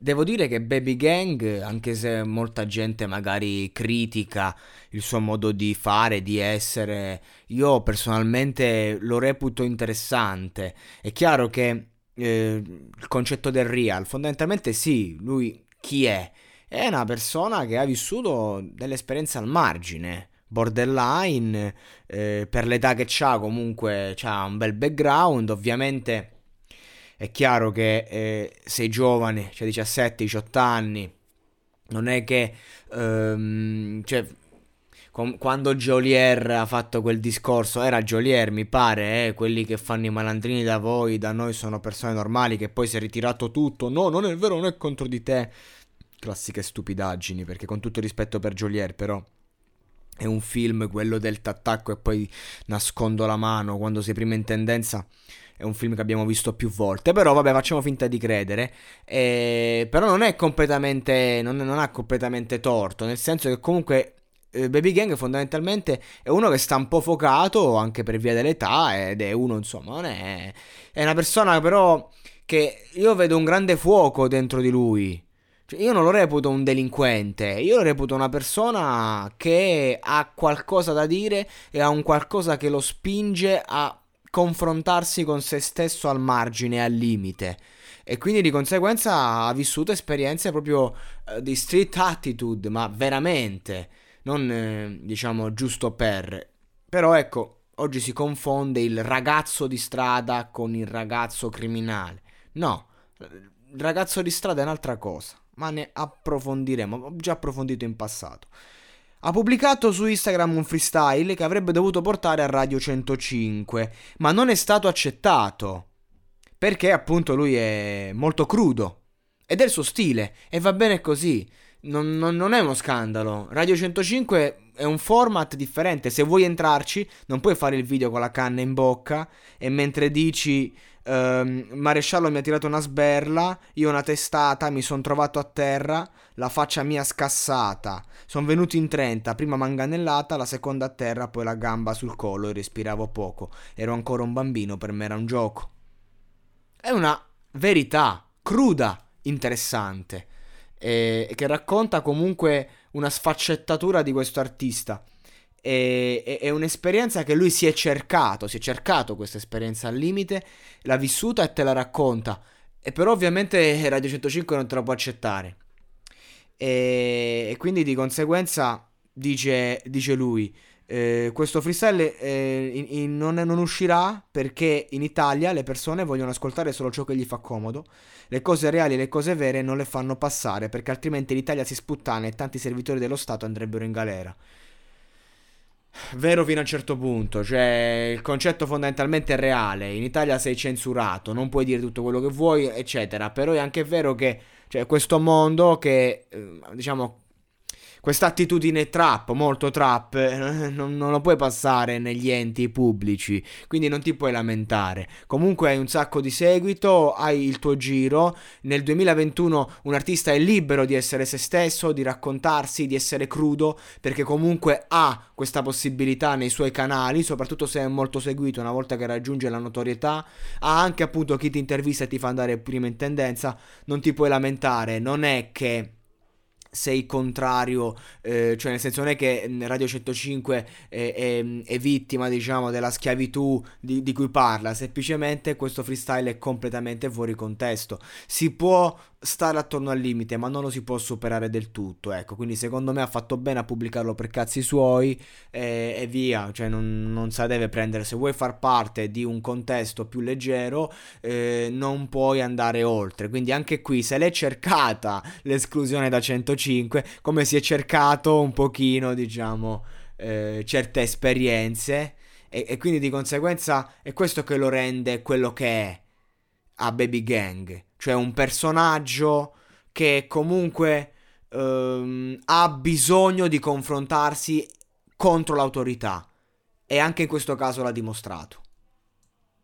Devo dire che Baby Gang, anche se molta gente magari critica il suo modo di fare, di essere, io personalmente lo reputo interessante. È chiaro che eh, il concetto del real, fondamentalmente sì, lui chi è? È una persona che ha vissuto delle esperienze al margine, borderline, eh, per l'età che ha comunque ha un bel background, ovviamente è chiaro che eh, sei giovane, cioè 17-18 anni, non è che... Ehm, cioè, quando Jolier ha fatto quel discorso, era Jolier mi pare, eh, quelli che fanno i malandrini da voi, da noi sono persone normali, che poi si è ritirato tutto, no, non è vero, non è contro di te. Classiche stupidaggini, perché con tutto rispetto per Jolier, però è un film quello del t'attacco e poi nascondo la mano quando sei prima in tendenza è un film che abbiamo visto più volte, però vabbè facciamo finta di credere, eh, però non è completamente, non, non, ha completamente torto, nel senso che comunque eh, Baby Gang fondamentalmente è uno che sta un po' focato anche per via dell'età ed è uno insomma, non è, è una persona però che io vedo un grande fuoco dentro di lui. Cioè, io non lo reputo un delinquente, io lo reputo una persona che ha qualcosa da dire e ha un qualcosa che lo spinge a confrontarsi con se stesso al margine, al limite. E quindi di conseguenza ha vissuto esperienze proprio eh, di street attitude, ma veramente, non eh, diciamo giusto per. Però ecco, oggi si confonde il ragazzo di strada con il ragazzo criminale. No, il ragazzo di strada è un'altra cosa, ma ne approfondiremo, ho già approfondito in passato. Ha pubblicato su Instagram un freestyle che avrebbe dovuto portare a Radio 105, ma non è stato accettato. Perché appunto lui è molto crudo. Ed è il suo stile, e va bene così. Non, non, non, è uno scandalo. Radio 105 è un format differente. Se vuoi entrarci, non puoi fare il video con la canna in bocca e mentre dici ehm, Maresciallo mi ha tirato una sberla, io una testata, mi sono trovato a terra, la faccia mia scassata. Sono venuto in 30, prima manganellata, la seconda a terra, poi la gamba sul collo e respiravo poco. Ero ancora un bambino, per me era un gioco. È una verità cruda, interessante, e che racconta comunque una sfaccettatura di questo artista. E, è, è un'esperienza che lui si è cercato, si è cercato questa esperienza al limite, l'ha vissuta e te la racconta. E però ovviamente Radio 105 non te la può accettare. E, e quindi di conseguenza dice, dice lui, eh, questo freestyle eh, in, in, non, non, uscirà perché in Italia le persone vogliono ascoltare solo ciò che gli fa comodo. Le cose reali e le cose vere non le fanno passare perché altrimenti l'Italia si sputtana e tanti servitori dello Stato andrebbero in galera. Vero fino a un certo punto, cioè il concetto fondamentalmente è reale, in Italia sei censurato, non puoi dire tutto quello che vuoi, eccetera, però è anche vero che cioè, questo mondo che, eh, diciamo, questa attitudine trap, molto trap, eh, non, non, lo puoi passare negli enti pubblici, quindi non ti puoi lamentare. Comunque hai un sacco di seguito, hai il tuo giro. Nel 2021 un artista è libero di essere se stesso, di raccontarsi, di essere crudo, perché comunque ha questa possibilità nei suoi canali, soprattutto se è molto seguito una volta che raggiunge la notorietà. Ha anche appunto chi ti intervista e ti fa andare prima in tendenza. Non ti puoi lamentare, non è che sei contrario, eh, cioè nel senso non è che mm, Radio 105 è, è, è vittima diciamo della schiavitù di, di, cui parla, semplicemente questo freestyle è completamente fuori contesto. Si può stare attorno al limite, ma non lo si può superare del tutto. Ecco, quindi secondo me ha fatto bene a pubblicarlo per cazzi suoi e, e via. Cioè, non, non la deve prendere. Se vuoi far parte di un contesto più leggero, eh, non puoi andare oltre. Quindi anche qui, se l'è cercata l'esclusione da 105, come si è cercato un pochino, diciamo, eh, certe esperienze. E, e quindi di conseguenza è questo che lo rende quello che è a Baby Gang, cioè un personaggio che comunque ehm, ha bisogno di confrontarsi contro l'autorità e anche in questo caso l'ha dimostrato.